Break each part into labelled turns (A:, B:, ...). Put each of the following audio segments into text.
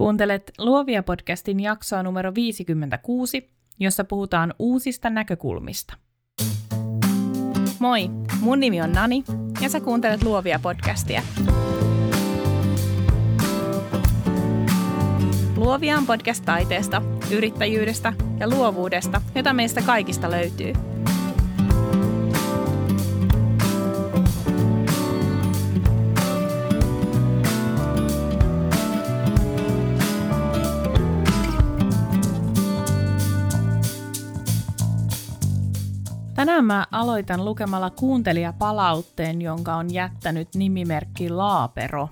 A: Kuuntelet Luovia podcastin jaksoa numero 56, jossa puhutaan uusista näkökulmista. Moi, mun nimi on Nani ja sä kuuntelet Luovia podcastia. Luovia on podcast taiteesta, yrittäjyydestä ja luovuudesta, jota meistä kaikista löytyy – Tänään mä aloitan lukemalla kuuntelijapalautteen, jonka on jättänyt nimimerkki Laapero.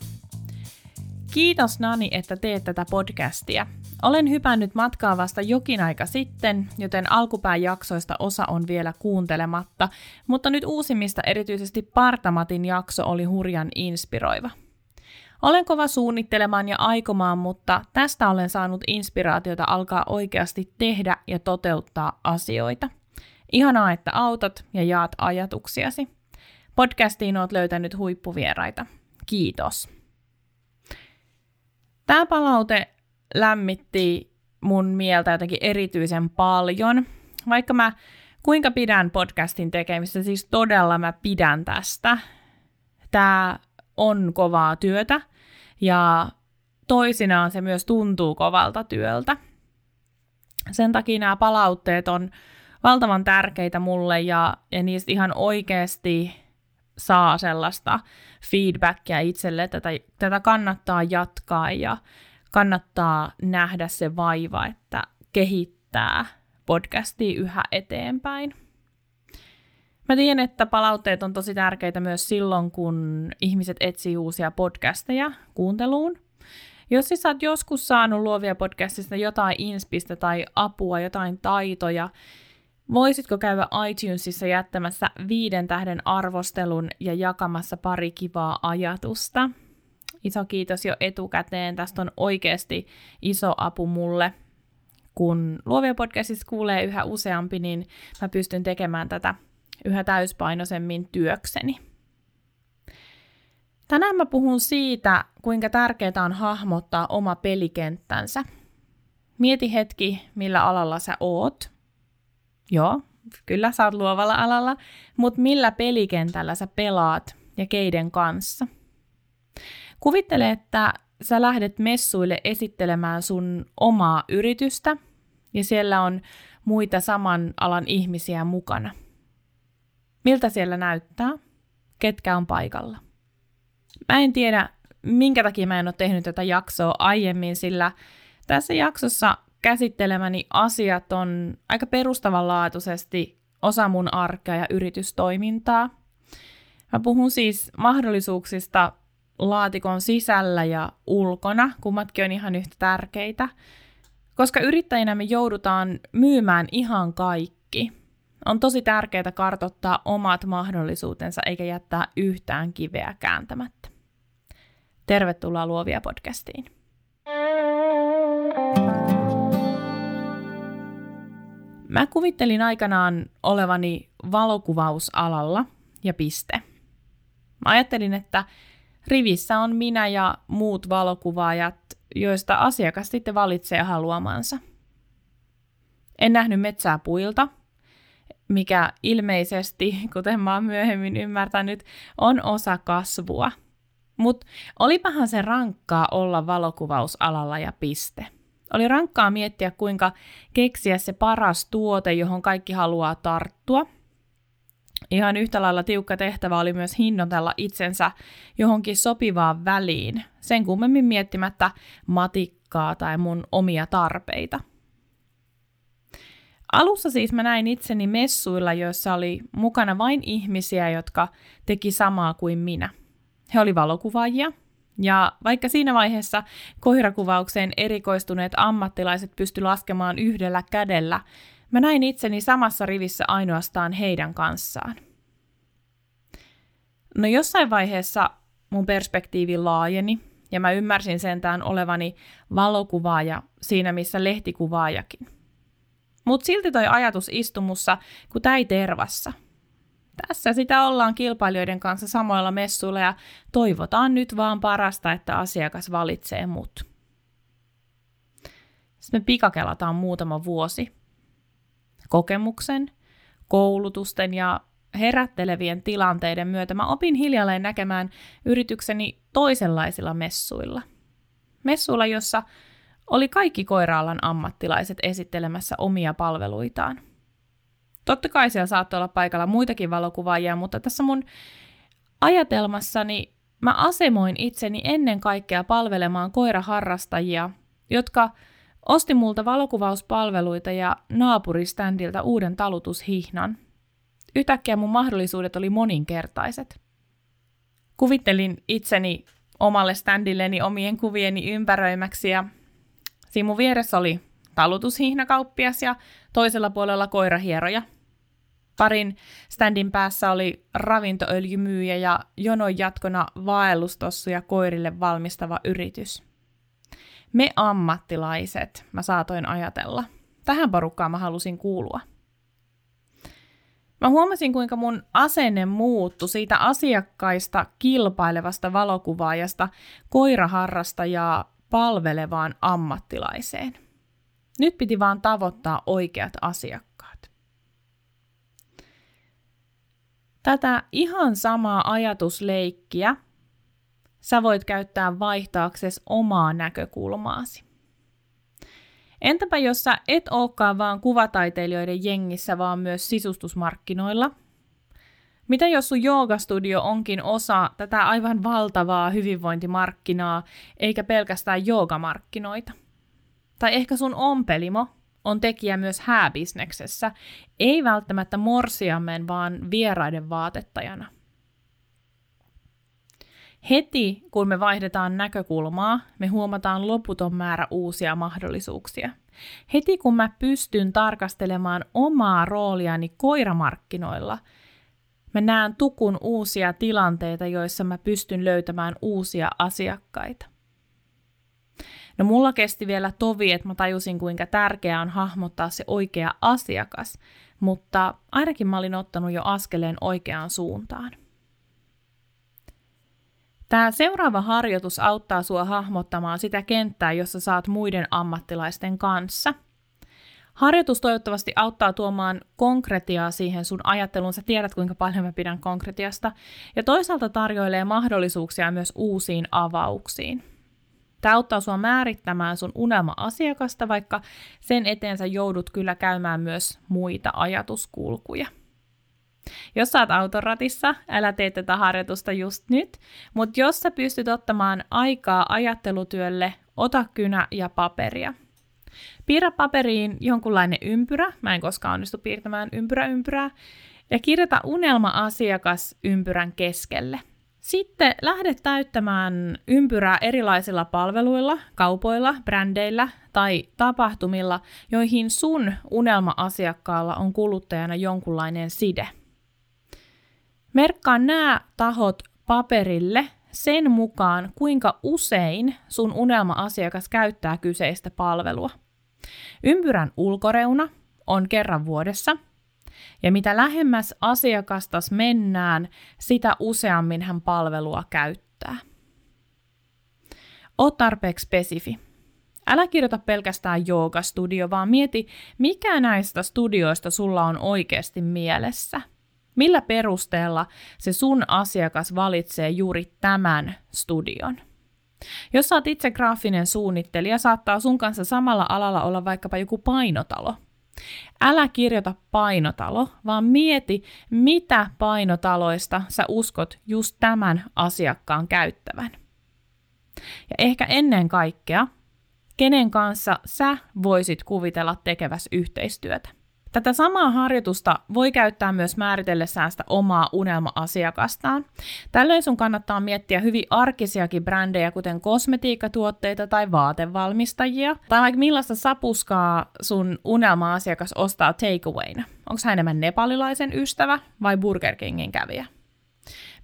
A: Kiitos Nani, että teet tätä podcastia. Olen hypännyt matkaa vasta jokin aika sitten, joten alkupään jaksoista osa on vielä kuuntelematta, mutta nyt uusimmista erityisesti Partamatin jakso oli hurjan inspiroiva. Olen kova suunnittelemaan ja aikomaan, mutta tästä olen saanut inspiraatiota alkaa oikeasti tehdä ja toteuttaa asioita. Ihanaa, että autat ja jaat ajatuksiasi. Podcastiin oot löytänyt huippuvieraita. Kiitos. Tämä palaute lämmitti mun mieltä jotenkin erityisen paljon. Vaikka mä kuinka pidän podcastin tekemistä, siis todella mä pidän tästä. Tämä on kovaa työtä ja toisinaan se myös tuntuu kovalta työltä. Sen takia nämä palautteet on valtavan tärkeitä mulle ja, ja niistä ihan oikeasti saa sellaista feedbackia itselle, että tätä, tätä kannattaa jatkaa ja kannattaa nähdä se vaiva, että kehittää podcastia yhä eteenpäin. Mä tiedän, että palautteet on tosi tärkeitä myös silloin, kun ihmiset etsii uusia podcasteja kuunteluun. Jos siis oot joskus saanut luovia podcastista jotain inspistä tai apua, jotain taitoja, Voisitko käydä iTunesissa jättämässä viiden tähden arvostelun ja jakamassa pari kivaa ajatusta? Iso kiitos jo etukäteen. Tästä on oikeasti iso apu mulle. Kun Luovia podcastissa kuulee yhä useampi, niin mä pystyn tekemään tätä yhä täyspainoisemmin työkseni. Tänään mä puhun siitä, kuinka tärkeää on hahmottaa oma pelikenttänsä. Mieti hetki, millä alalla sä oot – Joo, kyllä sä oot luovalla alalla, mutta millä pelikentällä sä pelaat ja keiden kanssa? Kuvittele, että sä lähdet messuille esittelemään sun omaa yritystä ja siellä on muita saman alan ihmisiä mukana. Miltä siellä näyttää? Ketkä on paikalla? Mä en tiedä, minkä takia mä en ole tehnyt tätä jaksoa aiemmin, sillä tässä jaksossa käsittelemäni asiat on aika perustavanlaatuisesti osa mun arkea ja yritystoimintaa. Mä puhun siis mahdollisuuksista laatikon sisällä ja ulkona, kummatkin on ihan yhtä tärkeitä, koska yrittäjinä me joudutaan myymään ihan kaikki. On tosi tärkeää kartottaa omat mahdollisuutensa eikä jättää yhtään kiveä kääntämättä. Tervetuloa Luovia podcastiin. Mä kuvittelin aikanaan olevani valokuvausalalla ja piste. Mä ajattelin, että rivissä on minä ja muut valokuvaajat, joista asiakas sitten valitsee haluamansa. En nähnyt metsää puilta, mikä ilmeisesti, kuten mä oon myöhemmin ymmärtänyt, on osa kasvua. Mutta olipahan se rankkaa olla valokuvausalalla ja piste – oli rankkaa miettiä, kuinka keksiä se paras tuote, johon kaikki haluaa tarttua. Ihan yhtä lailla tiukka tehtävä oli myös hinnoitella itsensä johonkin sopivaan väliin, sen kummemmin miettimättä matikkaa tai mun omia tarpeita. Alussa siis mä näin itseni messuilla, joissa oli mukana vain ihmisiä, jotka teki samaa kuin minä. He oli valokuvaajia, ja vaikka siinä vaiheessa koirakuvaukseen erikoistuneet ammattilaiset pysty laskemaan yhdellä kädellä, mä näin itseni samassa rivissä ainoastaan heidän kanssaan. No jossain vaiheessa mun perspektiivi laajeni ja mä ymmärsin sentään olevani valokuvaaja siinä missä lehtikuvaajakin. Mutta silti toi ajatus istumussa, kun täi tervassa – tässä sitä ollaan kilpailijoiden kanssa samoilla messuilla ja toivotaan nyt vaan parasta, että asiakas valitsee mut. Sitten me pikakelataan muutama vuosi. Kokemuksen, koulutusten ja herättelevien tilanteiden myötä mä opin hiljalleen näkemään yritykseni toisenlaisilla messuilla. Messuilla, jossa oli kaikki koiraalan ammattilaiset esittelemässä omia palveluitaan. Totta kai siellä saattoi olla paikalla muitakin valokuvaajia, mutta tässä mun ajatelmassani mä asemoin itseni ennen kaikkea palvelemaan koiraharrastajia, jotka osti multa valokuvauspalveluita ja naapuriständiltä uuden talutushihnan. Yhtäkkiä mun mahdollisuudet oli moninkertaiset. Kuvittelin itseni omalle standilleni omien kuvieni ympäröimäksi ja siinä mun vieressä oli talutushihnakauppias ja toisella puolella koirahieroja – Parin standin päässä oli ravintoöljymyyjä ja jonon jatkona vaellustossuja koirille valmistava yritys. Me ammattilaiset, mä saatoin ajatella. Tähän porukkaan mä halusin kuulua. Mä huomasin, kuinka mun asenne muuttui siitä asiakkaista kilpailevasta valokuvaajasta koiraharrastajaa palvelevaan ammattilaiseen. Nyt piti vaan tavoittaa oikeat asiakkaat. Tätä ihan samaa ajatusleikkiä sä voit käyttää vaihtaaksesi omaa näkökulmaasi. Entäpä jos sä et olekaan vaan kuvataiteilijoiden jengissä, vaan myös sisustusmarkkinoilla? Mitä jos sun joogastudio onkin osa tätä aivan valtavaa hyvinvointimarkkinaa, eikä pelkästään joogamarkkinoita? Tai ehkä sun ompelimo on tekijä myös hääbisneksessä, ei välttämättä morsiamen, vaan vieraiden vaatettajana. Heti kun me vaihdetaan näkökulmaa, me huomataan loputon määrä uusia mahdollisuuksia. Heti kun mä pystyn tarkastelemaan omaa rooliani koiramarkkinoilla, mä näen tukun uusia tilanteita, joissa mä pystyn löytämään uusia asiakkaita. No mulla kesti vielä tovi, että mä tajusin kuinka tärkeää on hahmottaa se oikea asiakas, mutta ainakin mä olin ottanut jo askeleen oikeaan suuntaan. Tämä seuraava harjoitus auttaa sua hahmottamaan sitä kenttää, jossa saat muiden ammattilaisten kanssa. Harjoitus toivottavasti auttaa tuomaan konkretiaa siihen sun ajatteluun. Sä tiedät, kuinka paljon mä pidän konkretiasta. Ja toisaalta tarjoilee mahdollisuuksia myös uusiin avauksiin. Tämä auttaa sinua määrittämään sun unelma-asiakasta, vaikka sen eteensä joudut kyllä käymään myös muita ajatuskulkuja. Jos saat autoratissa, älä tee tätä harjoitusta just nyt, mutta jos sä pystyt ottamaan aikaa ajattelutyölle, ota kynä ja paperia. Piirrä paperiin jonkunlainen ympyrä, mä en koskaan onnistu piirtämään ympyrä-ympyrää, ja kirjoita unelma-asiakas ympyrän keskelle. Sitten lähdet täyttämään ympyrää erilaisilla palveluilla, kaupoilla, brändeillä tai tapahtumilla, joihin sun unelma-asiakkaalla on kuluttajana jonkunlainen side. Merkkaa nämä tahot paperille sen mukaan, kuinka usein sun unelma-asiakas käyttää kyseistä palvelua. Ympyrän ulkoreuna on kerran vuodessa – ja mitä lähemmäs asiakastas mennään, sitä useammin hän palvelua käyttää. O tarpeeksi spesifi. Älä kirjoita pelkästään joogastudio, vaan mieti, mikä näistä studioista sulla on oikeasti mielessä. Millä perusteella se sun asiakas valitsee juuri tämän studion? Jos oot itse graafinen suunnittelija, saattaa sun kanssa samalla alalla olla vaikkapa joku painotalo – Älä kirjoita painotalo, vaan mieti, mitä painotaloista sä uskot just tämän asiakkaan käyttävän. Ja ehkä ennen kaikkea, kenen kanssa sä voisit kuvitella tekeväs yhteistyötä. Tätä samaa harjoitusta voi käyttää myös määritellessään sitä omaa unelma-asiakastaan. Tällöin sun kannattaa miettiä hyvin arkisiakin brändejä, kuten kosmetiikkatuotteita tai vaatevalmistajia, tai vaikka millaista sapuskaa sun unelma-asiakas ostaa takeawayna. Onko hän enemmän nepalilaisen ystävä vai Burger Kingin kävijä?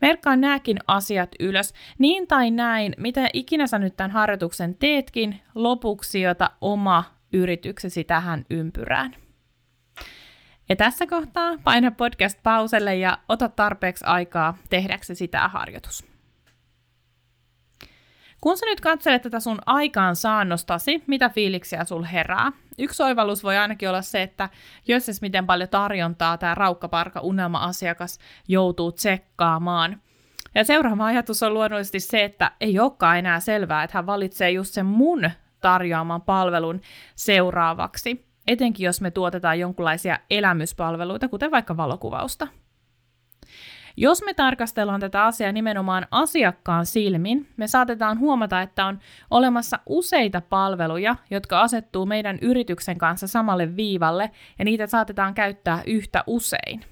A: Merkkaa nämäkin asiat ylös, niin tai näin, mitä ikinä sä nyt tämän harjoituksen teetkin, lopuksi jota oma yrityksesi tähän ympyrään. Ja tässä kohtaa paina podcast pauselle ja ota tarpeeksi aikaa tehdäksesi sitä harjoitus. Kun sä nyt katselet tätä sun aikaan saannostasi, mitä fiiliksiä sul herää? Yksi oivallus voi ainakin olla se, että jos miten paljon tarjontaa tämä raukkaparka unelma-asiakas joutuu tsekkaamaan. Ja seuraava ajatus on luonnollisesti se, että ei olekaan enää selvää, että hän valitsee just sen mun tarjoaman palvelun seuraavaksi, etenkin jos me tuotetaan jonkinlaisia elämyspalveluita, kuten vaikka valokuvausta. Jos me tarkastellaan tätä asiaa nimenomaan asiakkaan silmin, me saatetaan huomata, että on olemassa useita palveluja, jotka asettuu meidän yrityksen kanssa samalle viivalle, ja niitä saatetaan käyttää yhtä usein.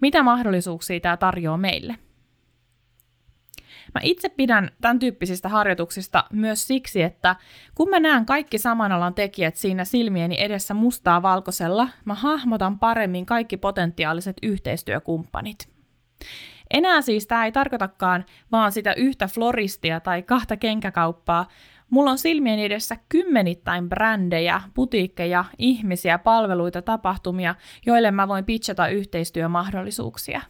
A: Mitä mahdollisuuksia tämä tarjoaa meille? Mä itse pidän tämän tyyppisistä harjoituksista myös siksi, että kun mä näen kaikki saman alan tekijät siinä silmieni edessä mustaa valkoisella, mä hahmotan paremmin kaikki potentiaaliset yhteistyökumppanit. Enää siis tämä ei tarkoitakaan vaan sitä yhtä floristia tai kahta kenkäkauppaa. Mulla on silmien edessä kymmenittäin brändejä, putiikkeja, ihmisiä, palveluita, tapahtumia, joille mä voin pitchata yhteistyömahdollisuuksia.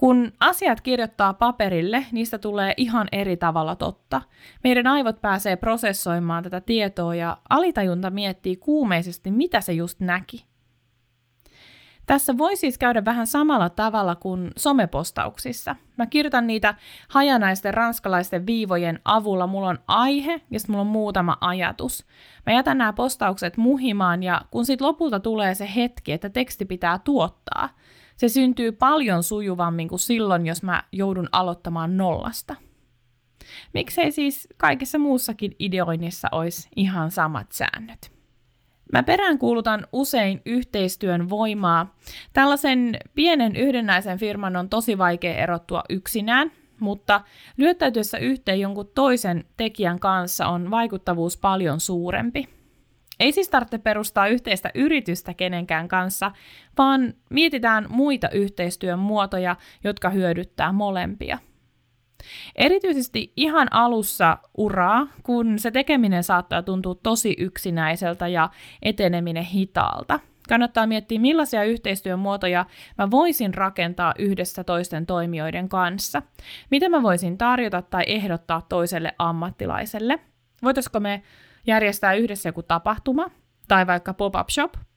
A: Kun asiat kirjoittaa paperille, niistä tulee ihan eri tavalla totta. Meidän aivot pääsee prosessoimaan tätä tietoa ja alitajunta miettii kuumeisesti, mitä se just näki. Tässä voi siis käydä vähän samalla tavalla kuin somepostauksissa. Mä kirjoitan niitä hajanaisten ranskalaisten viivojen avulla. Mulla on aihe ja sitten mulla on muutama ajatus. Mä jätän nämä postaukset muhimaan ja kun sitten lopulta tulee se hetki, että teksti pitää tuottaa, se syntyy paljon sujuvammin kuin silloin, jos mä joudun aloittamaan nollasta. Miksei siis kaikessa muussakin ideoinnissa olisi ihan samat säännöt? Mä peräänkuulutan usein yhteistyön voimaa. Tällaisen pienen yhdennäisen firman on tosi vaikea erottua yksinään, mutta lyöttäytyessä yhteen jonkun toisen tekijän kanssa on vaikuttavuus paljon suurempi. Ei siis tarvitse perustaa yhteistä yritystä kenenkään kanssa, vaan mietitään muita yhteistyön muotoja, jotka hyödyttää molempia – Erityisesti ihan alussa uraa, kun se tekeminen saattaa tuntua tosi yksinäiseltä ja eteneminen hitaalta. Kannattaa miettiä, millaisia yhteistyön muotoja mä voisin rakentaa yhdessä toisten toimijoiden kanssa. Mitä mä voisin tarjota tai ehdottaa toiselle ammattilaiselle. Voitaisiko me järjestää yhdessä joku tapahtuma tai vaikka pop-up shop –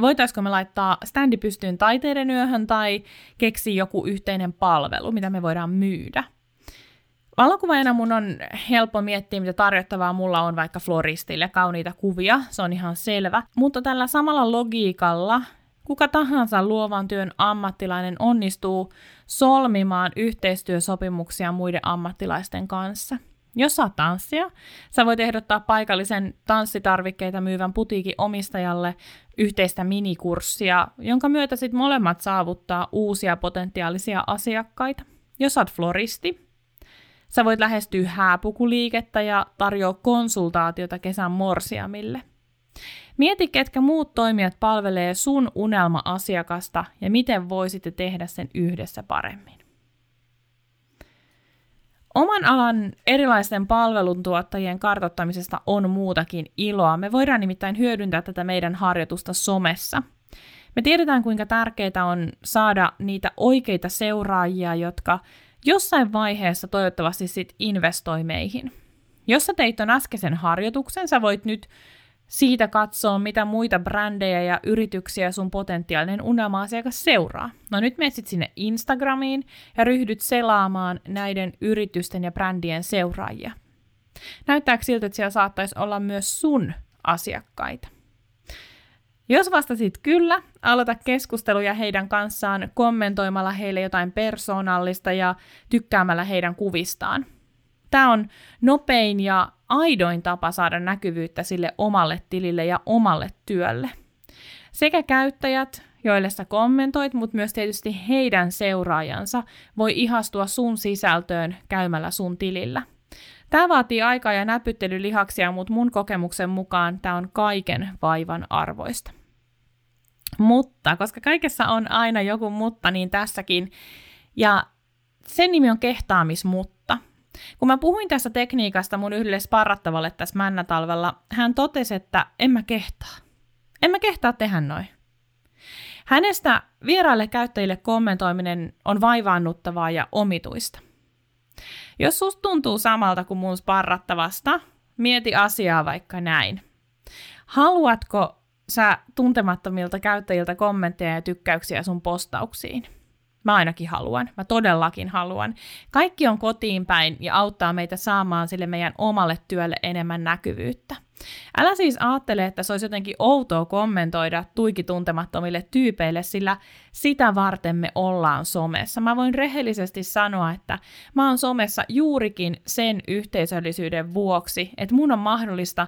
A: Voitaisiko me laittaa standi pystyyn taiteiden yöhön tai keksiä joku yhteinen palvelu, mitä me voidaan myydä? Valokuvaajana mun on helppo miettiä, mitä tarjottavaa mulla on vaikka floristille, kauniita kuvia, se on ihan selvä. Mutta tällä samalla logiikalla kuka tahansa luovan työn ammattilainen onnistuu solmimaan yhteistyösopimuksia muiden ammattilaisten kanssa – jos saat tanssia, sä voit ehdottaa paikallisen tanssitarvikkeita myyvän putiikin omistajalle yhteistä minikurssia, jonka myötä sit molemmat saavuttaa uusia potentiaalisia asiakkaita. Jos saat floristi, sä voit lähestyä hääpukuliikettä ja tarjoa konsultaatiota kesän morsiamille. Mieti, ketkä muut toimijat palvelee sun unelma-asiakasta ja miten voisitte tehdä sen yhdessä paremmin. Oman alan erilaisten palveluntuottajien kartottamisesta on muutakin iloa. Me voidaan nimittäin hyödyntää tätä meidän harjoitusta somessa. Me tiedetään, kuinka tärkeää on saada niitä oikeita seuraajia, jotka jossain vaiheessa toivottavasti sit investoi meihin. Jos sä teit ton äskeisen harjoituksen, sä voit nyt siitä katsoa, mitä muita brändejä ja yrityksiä sun potentiaalinen unelma-asiakas seuraa. No nyt menet sinne Instagramiin ja ryhdyt selaamaan näiden yritysten ja brändien seuraajia. Näyttääkö siltä, että siellä saattaisi olla myös sun asiakkaita? Jos vastasit kyllä, aloita keskusteluja heidän kanssaan kommentoimalla heille jotain persoonallista ja tykkäämällä heidän kuvistaan. Tämä on nopein ja aidoin tapa saada näkyvyyttä sille omalle tilille ja omalle työlle. Sekä käyttäjät, joille sä kommentoit, mutta myös tietysti heidän seuraajansa voi ihastua sun sisältöön käymällä sun tilillä. Tämä vaatii aikaa ja näpyttelylihaksia, mutta mun kokemuksen mukaan tämä on kaiken vaivan arvoista. Mutta, koska kaikessa on aina joku mutta, niin tässäkin. Ja sen nimi on kehtaamismutta. Kun mä puhuin tästä tekniikasta mun yhdelle sparrattavalle tässä männätalvella, hän totesi, että en mä kehtaa. En mä kehtaa tehdä noin. Hänestä vieraille käyttäjille kommentoiminen on vaivaannuttavaa ja omituista. Jos susta tuntuu samalta kuin mun sparrattavasta, mieti asiaa vaikka näin. Haluatko sä tuntemattomilta käyttäjiltä kommentteja ja tykkäyksiä sun postauksiin? Mä ainakin haluan. Mä todellakin haluan. Kaikki on kotiin päin ja auttaa meitä saamaan sille meidän omalle työlle enemmän näkyvyyttä. Älä siis ajattele, että se olisi jotenkin outoa kommentoida tuiki tuntemattomille tyypeille, sillä sitä varten me ollaan somessa. Mä voin rehellisesti sanoa, että mä oon somessa juurikin sen yhteisöllisyyden vuoksi, että mun on mahdollista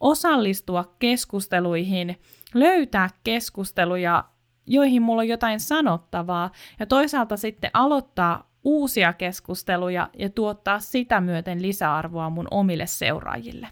A: osallistua keskusteluihin, löytää keskusteluja, joihin mulla on jotain sanottavaa, ja toisaalta sitten aloittaa uusia keskusteluja ja tuottaa sitä myöten lisäarvoa mun omille seuraajille.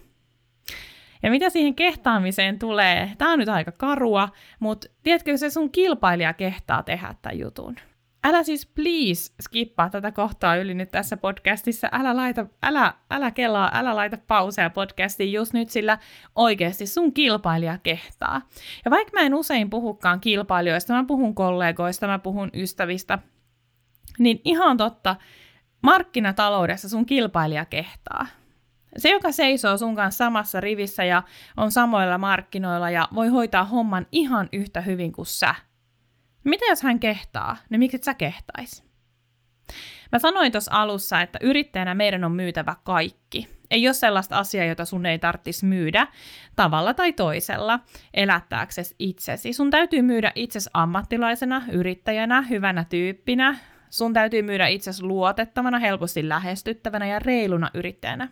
A: Ja mitä siihen kehtaamiseen tulee, tämä on nyt aika karua, mutta tiedätkö, se sun kilpailija kehtaa tehdä tämän jutun. Älä siis please skippaa tätä kohtaa yli nyt tässä podcastissa. Älä laita, älä, älä kelaa, älä laita pausea podcastiin just nyt, sillä oikeasti sun kilpailija kehtaa. Ja vaikka mä en usein puhukaan kilpailijoista, mä puhun kollegoista, mä puhun ystävistä, niin ihan totta, markkinataloudessa sun kilpailija kehtaa. Se, joka seisoo sun kanssa samassa rivissä ja on samoilla markkinoilla ja voi hoitaa homman ihan yhtä hyvin kuin sä. Mitä jos hän kehtaa? No miksi sä kehtais? Mä sanoin tuossa alussa, että yrittäjänä meidän on myytävä kaikki. Ei ole sellaista asiaa, jota sun ei tarvitsisi myydä tavalla tai toisella elättääksesi itsesi. Sun täytyy myydä itsesi ammattilaisena, yrittäjänä, hyvänä tyyppinä. Sun täytyy myydä itsesi luotettavana, helposti lähestyttävänä ja reiluna yrittäjänä.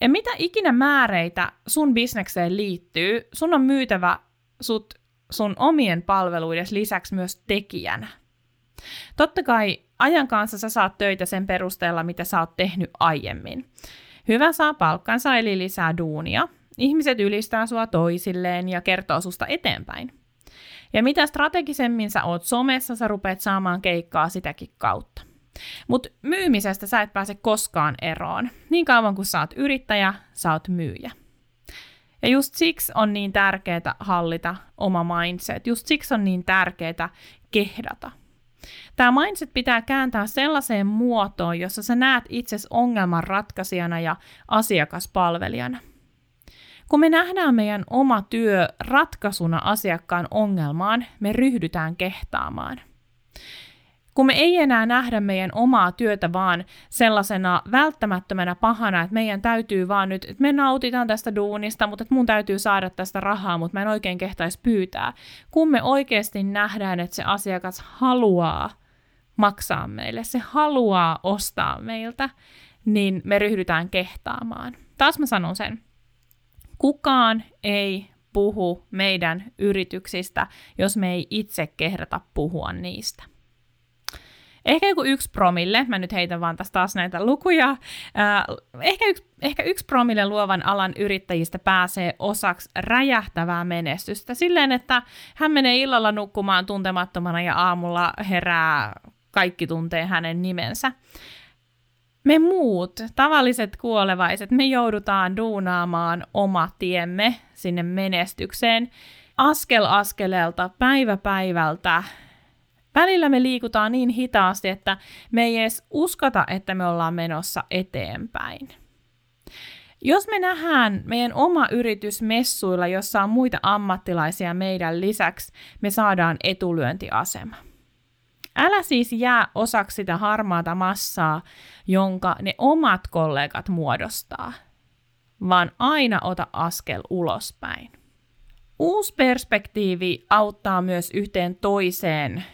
A: Ja mitä ikinä määreitä sun bisnekseen liittyy, sun on myytävä sut sun omien palveluiden lisäksi myös tekijänä. Totta kai ajan kanssa sä saat töitä sen perusteella, mitä sä oot tehnyt aiemmin. Hyvä saa palkkansa eli lisää duunia. Ihmiset ylistää sua toisilleen ja kertoo susta eteenpäin. Ja mitä strategisemmin sä oot somessa, sä rupeat saamaan keikkaa sitäkin kautta. Mutta myymisestä sä et pääse koskaan eroon. Niin kauan kuin sä oot yrittäjä, sä oot myyjä. Ja just siksi on niin tärkeää hallita oma mindset. Just siksi on niin tärkeää kehdata. Tämä mindset pitää kääntää sellaiseen muotoon, jossa sä näet itsesi ongelman ratkaisijana ja asiakaspalvelijana. Kun me nähdään meidän oma työ ratkaisuna asiakkaan ongelmaan, me ryhdytään kehtaamaan – kun me ei enää nähdä meidän omaa työtä vaan sellaisena välttämättömänä pahana, että meidän täytyy vaan nyt, että me nautitaan tästä duunista, mutta että mun täytyy saada tästä rahaa, mutta mä en oikein kehtaisi pyytää. Kun me oikeasti nähdään, että se asiakas haluaa maksaa meille, se haluaa ostaa meiltä, niin me ryhdytään kehtaamaan. Taas mä sanon sen. Kukaan ei puhu meidän yrityksistä, jos me ei itse kehdata puhua niistä. Ehkä joku yksi promille, mä nyt heitän vaan tästä taas näitä lukuja, äh, ehkä, yksi, ehkä yksi promille luovan alan yrittäjistä pääsee osaksi räjähtävää menestystä. Silleen, että hän menee illalla nukkumaan tuntemattomana ja aamulla herää, kaikki tuntee hänen nimensä. Me muut, tavalliset kuolevaiset, me joudutaan duunaamaan oma tiemme sinne menestykseen. Askel askeleelta, päivä päivältä, Välillä me liikutaan niin hitaasti, että me ei edes uskota, että me ollaan menossa eteenpäin. Jos me nähdään meidän oma yritys messuilla, jossa on muita ammattilaisia meidän lisäksi, me saadaan etulyöntiasema. Älä siis jää osaksi sitä harmaata massaa, jonka ne omat kollegat muodostaa, vaan aina ota askel ulospäin. Uusi perspektiivi auttaa myös yhteen toiseen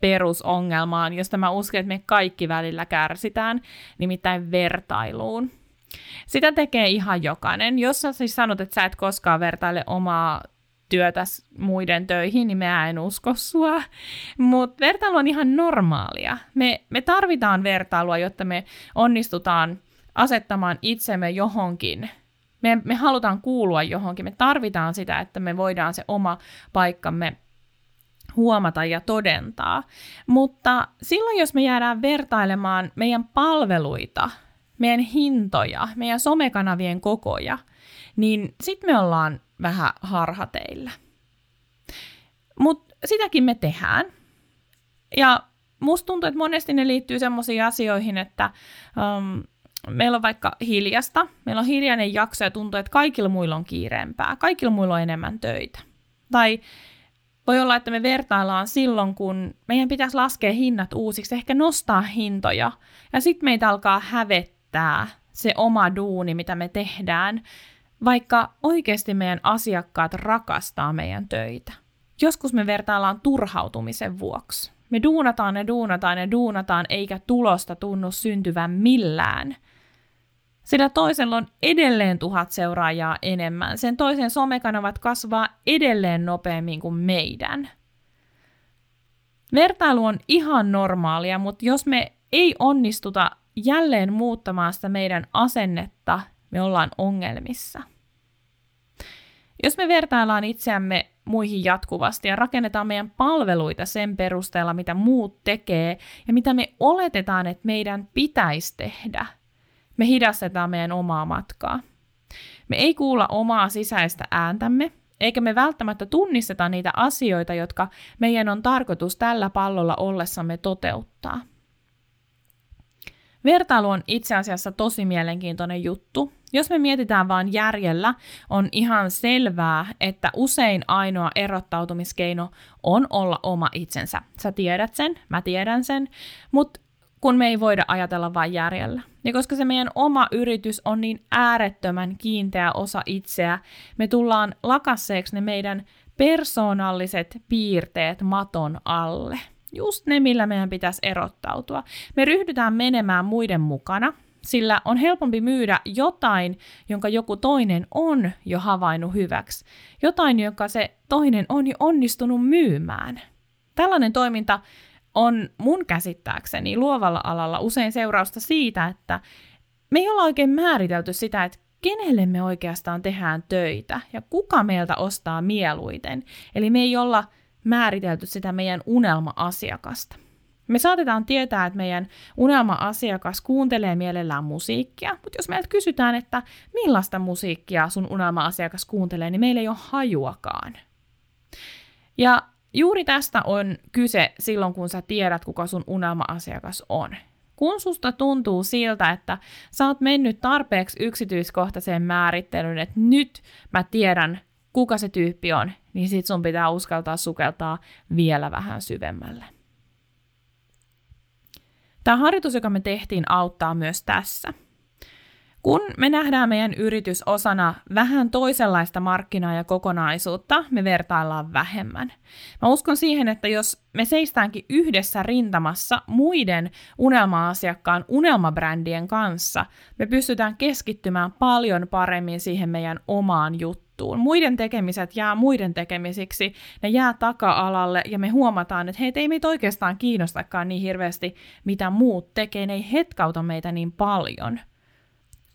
A: perusongelmaan, josta mä uskon, että me kaikki välillä kärsitään, nimittäin vertailuun. Sitä tekee ihan jokainen. Jos sä siis sanot, että sä et koskaan vertaile omaa työtäs muiden töihin, niin mä en usko sua. Mutta vertailu on ihan normaalia. Me, me tarvitaan vertailua, jotta me onnistutaan asettamaan itsemme johonkin. Me, me halutaan kuulua johonkin. Me tarvitaan sitä, että me voidaan se oma paikkamme huomata ja todentaa. Mutta silloin, jos me jäädään vertailemaan meidän palveluita, meidän hintoja, meidän somekanavien kokoja, niin sitten me ollaan vähän harhateillä. Mutta sitäkin me tehdään. Ja musta tuntuu, että monesti ne liittyy semmoisiin asioihin, että um, meillä on vaikka hiljasta, meillä on hiljainen jakso ja tuntuu, että kaikilla muilla on kiireempää, kaikilla muilla on enemmän töitä. Tai voi olla, että me vertaillaan silloin, kun meidän pitäisi laskea hinnat uusiksi, ehkä nostaa hintoja, ja sitten meitä alkaa hävettää se oma duuni, mitä me tehdään, vaikka oikeasti meidän asiakkaat rakastaa meidän töitä. Joskus me vertaillaan turhautumisen vuoksi. Me duunataan ja duunataan ja duunataan, eikä tulosta tunnu syntyvän millään. Sillä toisella on edelleen tuhat seuraajaa enemmän. Sen toisen somekanavat kasvaa edelleen nopeammin kuin meidän. Vertailu on ihan normaalia, mutta jos me ei onnistuta jälleen muuttamaan sitä meidän asennetta, me ollaan ongelmissa. Jos me vertaillaan itseämme muihin jatkuvasti ja rakennetaan meidän palveluita sen perusteella, mitä muut tekee ja mitä me oletetaan, että meidän pitäisi tehdä, me hidastetaan meidän omaa matkaa. Me ei kuulla omaa sisäistä ääntämme, eikä me välttämättä tunnisteta niitä asioita, jotka meidän on tarkoitus tällä pallolla ollessamme toteuttaa. Vertailu on itse asiassa tosi mielenkiintoinen juttu. Jos me mietitään vain järjellä, on ihan selvää, että usein ainoa erottautumiskeino on olla oma itsensä. Sä tiedät sen, mä tiedän sen, mutta kun me ei voida ajatella vain järjellä. Ja koska se meidän oma yritys on niin äärettömän kiinteä osa itseä, me tullaan lakasseeksi ne meidän persoonalliset piirteet maton alle. Just ne, millä meidän pitäisi erottautua. Me ryhdytään menemään muiden mukana, sillä on helpompi myydä jotain, jonka joku toinen on jo havainnut hyväksi. Jotain, jonka se toinen on jo onnistunut myymään. Tällainen toiminta on mun käsittääkseni luovalla alalla usein seurausta siitä, että me ei olla oikein määritelty sitä, että kenelle me oikeastaan tehdään töitä ja kuka meiltä ostaa mieluiten. Eli me ei olla määritelty sitä meidän unelma-asiakasta. Me saatetaan tietää, että meidän unelma-asiakas kuuntelee mielellään musiikkia, mutta jos meiltä kysytään, että millaista musiikkia sun unelma-asiakas kuuntelee, niin meillä ei ole hajuakaan. Ja juuri tästä on kyse silloin, kun sä tiedät, kuka sun unelma-asiakas on. Kun susta tuntuu siltä, että sä oot mennyt tarpeeksi yksityiskohtaiseen määrittelyyn, että nyt mä tiedän, kuka se tyyppi on, niin sit sun pitää uskaltaa sukeltaa vielä vähän syvemmälle. Tämä harjoitus, joka me tehtiin, auttaa myös tässä – kun me nähdään meidän yritys osana vähän toisenlaista markkinaa ja kokonaisuutta, me vertaillaan vähemmän. Mä uskon siihen, että jos me seistäänkin yhdessä rintamassa muiden unelma-asiakkaan unelmabrändien kanssa, me pystytään keskittymään paljon paremmin siihen meidän omaan juttuun. Muiden tekemiset jää muiden tekemisiksi, ne jää taka-alalle ja me huomataan, että hei, ei meitä oikeastaan kiinnostakaan niin hirveästi, mitä muut tekee, ne ei hetkauta meitä niin paljon –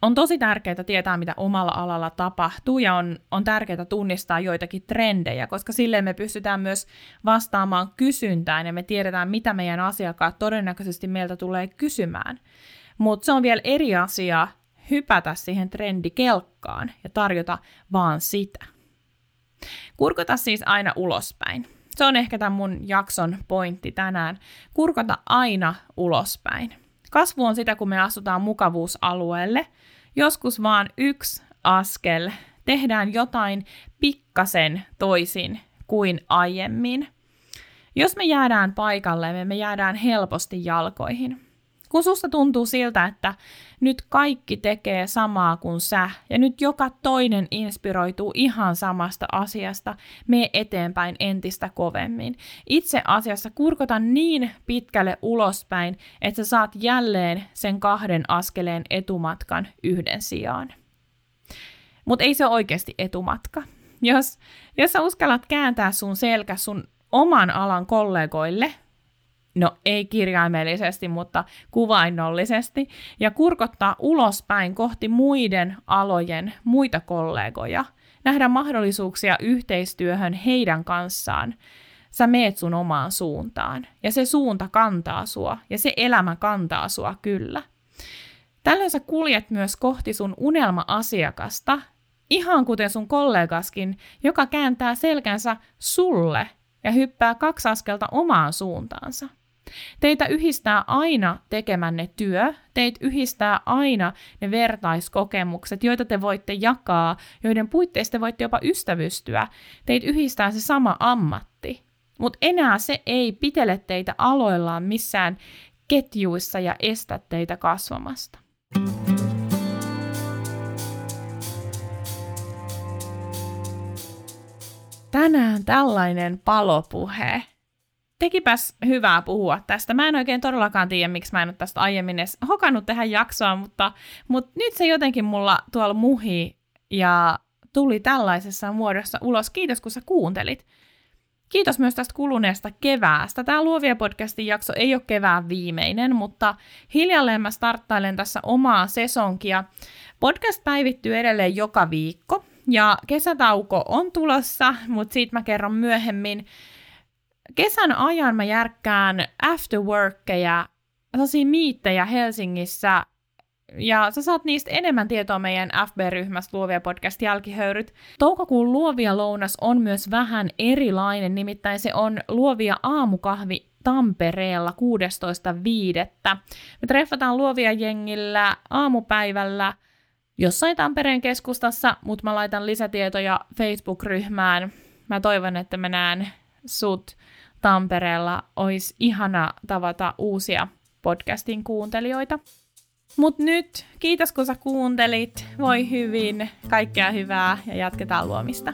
A: on tosi tärkeää tietää, mitä omalla alalla tapahtuu ja on, on tärkeää tunnistaa joitakin trendejä, koska silleen me pystytään myös vastaamaan kysyntään ja me tiedetään, mitä meidän asiakkaat todennäköisesti meiltä tulee kysymään. Mutta se on vielä eri asia hypätä siihen trendikelkkaan ja tarjota vaan sitä. Kurkota siis aina ulospäin. Se on ehkä tämän mun jakson pointti tänään. Kurkota aina ulospäin. Kasvu on sitä, kun me astutaan mukavuusalueelle – joskus vaan yksi askel, tehdään jotain pikkasen toisin kuin aiemmin. Jos me jäädään paikalle, me jäädään helposti jalkoihin. Kun susta tuntuu siltä, että nyt kaikki tekee samaa kuin sä, ja nyt joka toinen inspiroituu ihan samasta asiasta, me eteenpäin entistä kovemmin. Itse asiassa kurkota niin pitkälle ulospäin, että sä saat jälleen sen kahden askeleen etumatkan yhden sijaan. Mutta ei se ole oikeasti etumatka. Jos, jos sä uskallat kääntää sun selkä sun oman alan kollegoille, no ei kirjaimellisesti, mutta kuvainnollisesti, ja kurkottaa ulospäin kohti muiden alojen muita kollegoja, nähdä mahdollisuuksia yhteistyöhön heidän kanssaan, sä meet sun omaan suuntaan, ja se suunta kantaa sua, ja se elämä kantaa sua kyllä. Tällöin sä kuljet myös kohti sun unelma-asiakasta, ihan kuten sun kollegaskin, joka kääntää selkänsä sulle ja hyppää kaksi askelta omaan suuntaansa. Teitä yhdistää aina tekemänne työ, teit yhdistää aina ne vertaiskokemukset, joita te voitte jakaa, joiden puitteissa te voitte jopa ystävystyä. Teit yhdistää se sama ammatti. Mutta enää se ei pitele teitä aloillaan missään ketjuissa ja estä teitä kasvamasta. Tänään tällainen palopuhe tekipäs hyvää puhua tästä. Mä en oikein todellakaan tiedä, miksi mä en ole tästä aiemmin edes hokannut tähän jaksoa, mutta, mutta nyt se jotenkin mulla tuolla muhi ja tuli tällaisessa muodossa ulos. Kiitos, kun sä kuuntelit. Kiitos myös tästä kuluneesta keväästä. Tämä Luovia podcastin jakso ei ole kevään viimeinen, mutta hiljalleen mä starttailen tässä omaa sesonkia. Podcast päivittyy edelleen joka viikko ja kesätauko on tulossa, mutta siitä mä kerron myöhemmin kesän ajan mä järkkään afterworkkeja, sellaisia miittejä Helsingissä, ja sä saat niistä enemmän tietoa meidän FB-ryhmästä Luovia podcast jälkihöyryt. Toukokuun Luovia lounas on myös vähän erilainen, nimittäin se on Luovia aamukahvi Tampereella 16.5. Me treffataan Luovia jengillä aamupäivällä jossain Tampereen keskustassa, mutta mä laitan lisätietoja Facebook-ryhmään. Mä toivon, että mä näen sut Tampereella. Olisi ihana tavata uusia podcastin kuuntelijoita. Mutta nyt, kiitos kun sä kuuntelit. Voi hyvin, kaikkea hyvää ja jatketaan luomista.